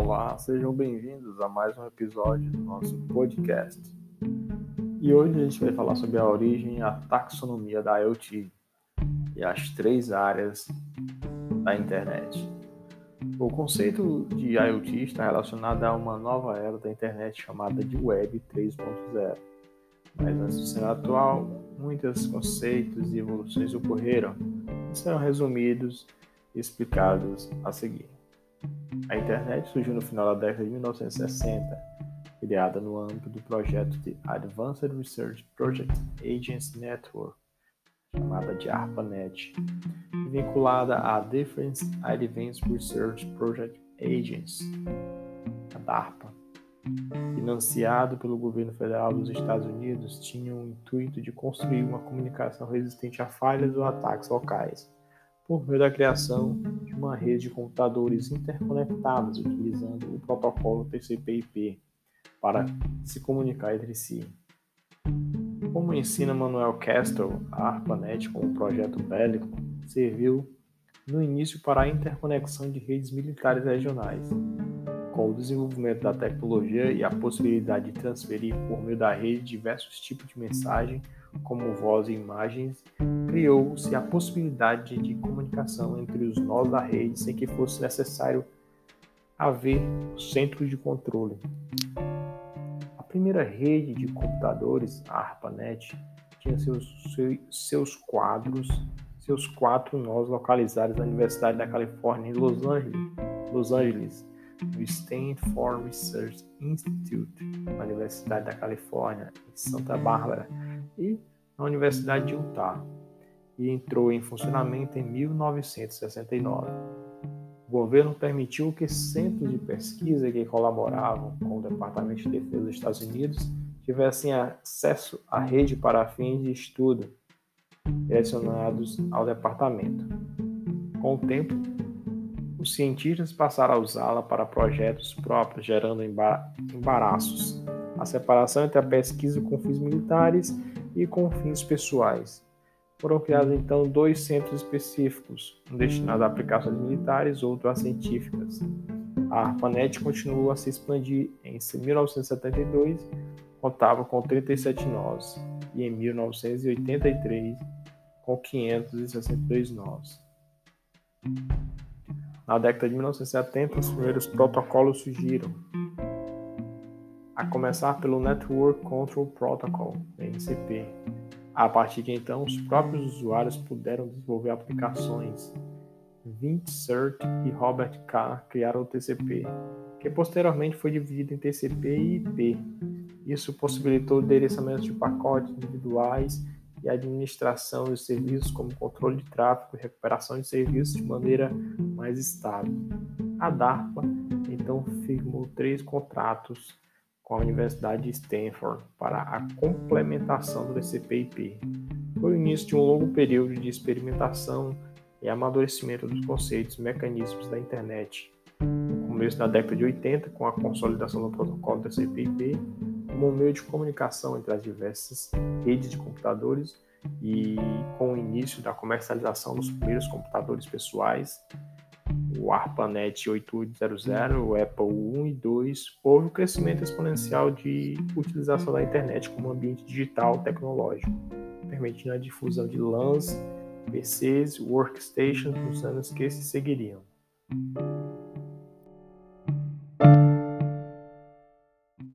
Olá, sejam bem-vindos a mais um episódio do nosso podcast. E hoje a gente vai falar sobre a origem e a taxonomia da IoT e as três áreas da internet. O conceito de IoT está relacionado a uma nova era da internet chamada de Web 3.0. Mas do cenário atual, muitos conceitos e evoluções ocorreram e serão resumidos e explicados a seguir. A internet surgiu no final da década de 1960, criada no âmbito do projeto de Advanced Research Project Agency Network, chamada de ARPANET, vinculada à Defense Advanced Research Project Agency, a DARPA. Financiado pelo governo federal dos Estados Unidos, tinha o intuito de construir uma comunicação resistente a falhas ou ataques locais por meio da criação de uma rede de computadores interconectados utilizando o protocolo TCP/IP para se comunicar entre si. Como ensina Manuel Castle, a ARPANET como projeto bélico serviu no início para a interconexão de redes militares regionais. Com o desenvolvimento da tecnologia e a possibilidade de transferir por meio da rede diversos tipos de mensagem como voz e imagens, criou-se a possibilidade de comunicação entre os nós da rede sem que fosse necessário haver centros de controle. A primeira rede de computadores, a ARPANET, tinha seus, seus quadros, seus quatro nós localizados na Universidade da Califórnia em Los Angeles, Los Angeles no Stanford Research Institute, na Universidade da Califórnia, em Santa Bárbara, e na Universidade de Utah, e entrou em funcionamento em 1969. O governo permitiu que centros de pesquisa que colaboravam com o Departamento de Defesa dos Estados Unidos tivessem acesso à rede para fins de estudo direcionados ao departamento. Com o tempo, os cientistas passaram a usá-la para projetos próprios, gerando embaraços. A separação entre a pesquisa com fins militares e com fins pessoais. Foram criados então dois centros específicos, um destinado a aplicações militares, outro a científicas. A ARPANET continuou a se expandir. Em 1972, contava com 37 nós e em 1983 com 562 nós. Na década de 1970, os primeiros protocolos surgiram, a começar pelo Network Control Protocol, NCP. A partir de então, os próprios usuários puderam desenvolver aplicações. Vint Cerf e Robert K. criaram o TCP, que posteriormente foi dividido em TCP e IP. Isso possibilitou endereçamentos de pacotes individuais e administração de serviços como controle de tráfego e recuperação de serviços de maneira mais estável. A DARPA então firmou três contratos com a Universidade de Stanford para a complementação do TCP/IP. Foi o início de um longo período de experimentação e amadurecimento dos conceitos e mecanismos da internet. No começo da década de 80, com a consolidação do protocolo TCP/IP, como um meio de comunicação entre as diversas redes de computadores e com o início da comercialização dos primeiros computadores pessoais, o ARPANET 8800, o Apple 1 e 2, houve um crescimento exponencial de utilização da internet como ambiente digital tecnológico, permitindo a difusão de LANs, PCs, workstations nos anos que se seguiriam.